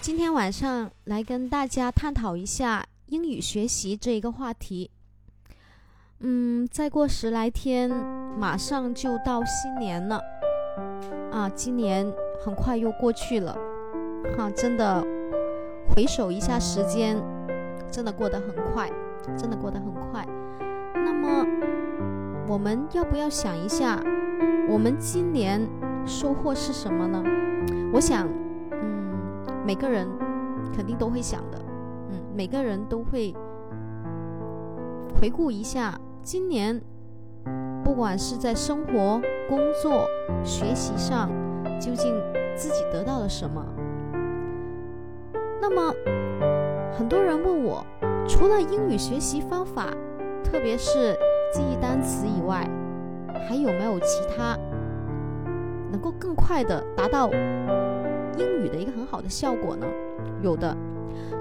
今天晚上来跟大家探讨一下英语学习这一个话题。嗯，再过十来天，马上就到新年了啊！今年很快又过去了，哈，真的回首一下时间，真的过得很快，真的过得很快。那么，我们要不要想一下，我们今年收获是什么呢？我想。每个人肯定都会想的，嗯，每个人都会回顾一下今年，不管是在生活、工作、学习上，究竟自己得到了什么。那么，很多人问我，除了英语学习方法，特别是记忆单词以外，还有没有其他能够更快的达到？英语的一个很好的效果呢，有的，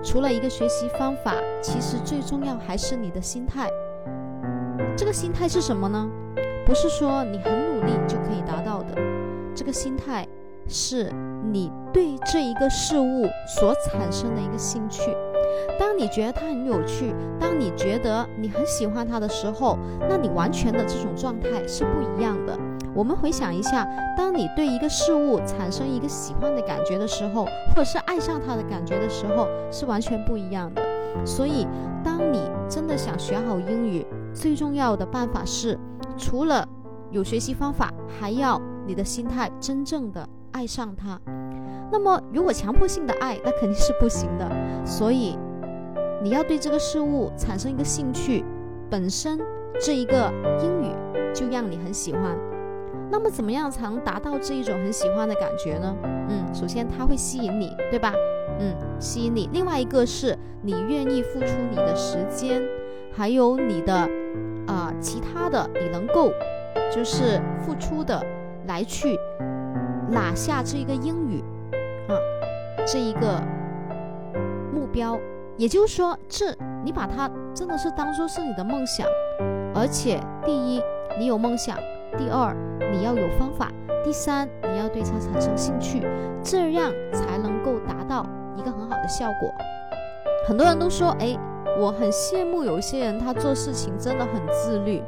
除了一个学习方法，其实最重要还是你的心态。这个心态是什么呢？不是说你很努力就可以达到的，这个心态是你对这一个事物所产生的一个兴趣。当你觉得它很有趣，当你觉得你很喜欢它的时候，那你完全的这种状态是不一样的。我们回想一下，当你对一个事物产生一个喜欢的感觉的时候，或者是爱上它的感觉的时候，是完全不一样的。所以，当你真的想学好英语，最重要的办法是，除了有学习方法，还要你的心态真正的爱上它。那么，如果强迫性的爱，那肯定是不行的。所以，你要对这个事物产生一个兴趣，本身这一个英语就让你很喜欢。那么怎么样才能达到这一种很喜欢的感觉呢？嗯，首先它会吸引你，对吧？嗯，吸引你。另外一个是你愿意付出你的时间，还有你的啊其他的，你能够就是付出的来去拿下这一个英语啊这一个目标。也就是说，这你把它真的是当做是你的梦想，而且第一，你有梦想。第二，你要有方法；第三，你要对它产生兴趣，这样才能够达到一个很好的效果。很多人都说，哎，我很羡慕有些人，他做事情真的很自律。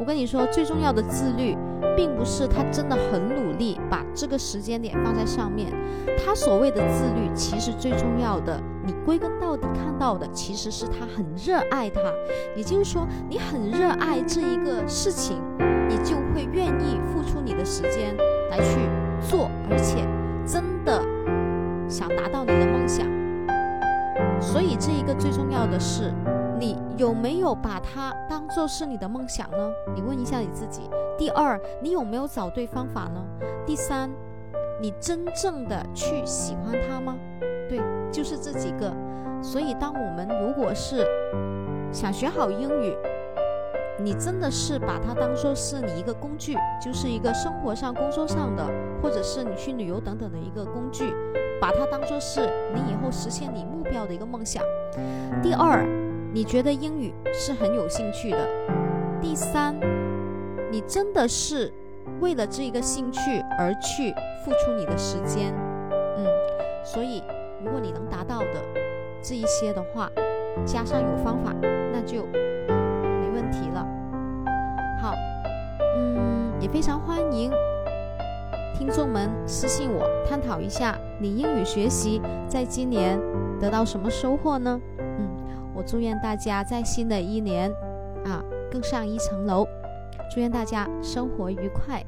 我跟你说，最重要的自律，并不是他真的很努力把这个时间点放在上面。他所谓的自律，其实最重要的，你归根到底看到的，其实是他很热爱它。也就是说，你很热爱这一个事情。你就会愿意付出你的时间来去做，而且真的想达到你的梦想。所以这一个最重要的是，有没有把它当做是你的梦想呢？你问一下你自己。第二，你有没有找对方法呢？第三，你真正的去喜欢它吗？对，就是这几个。所以，当我们如果是想学好英语，你真的是把它当做是你一个工具，就是一个生活上、工作上的，或者是你去旅游等等的一个工具，把它当做是你以后实现你目标的一个梦想。第二，你觉得英语是很有兴趣的。第三，你真的是为了这个兴趣而去付出你的时间。嗯，所以如果你能达到的这一些的话，加上有方法，那就没。问题了，好，嗯，也非常欢迎听众们私信我，探讨一下你英语学习在今年得到什么收获呢？祝愿大家在新的一年啊更上一层楼，祝愿大家生活愉快。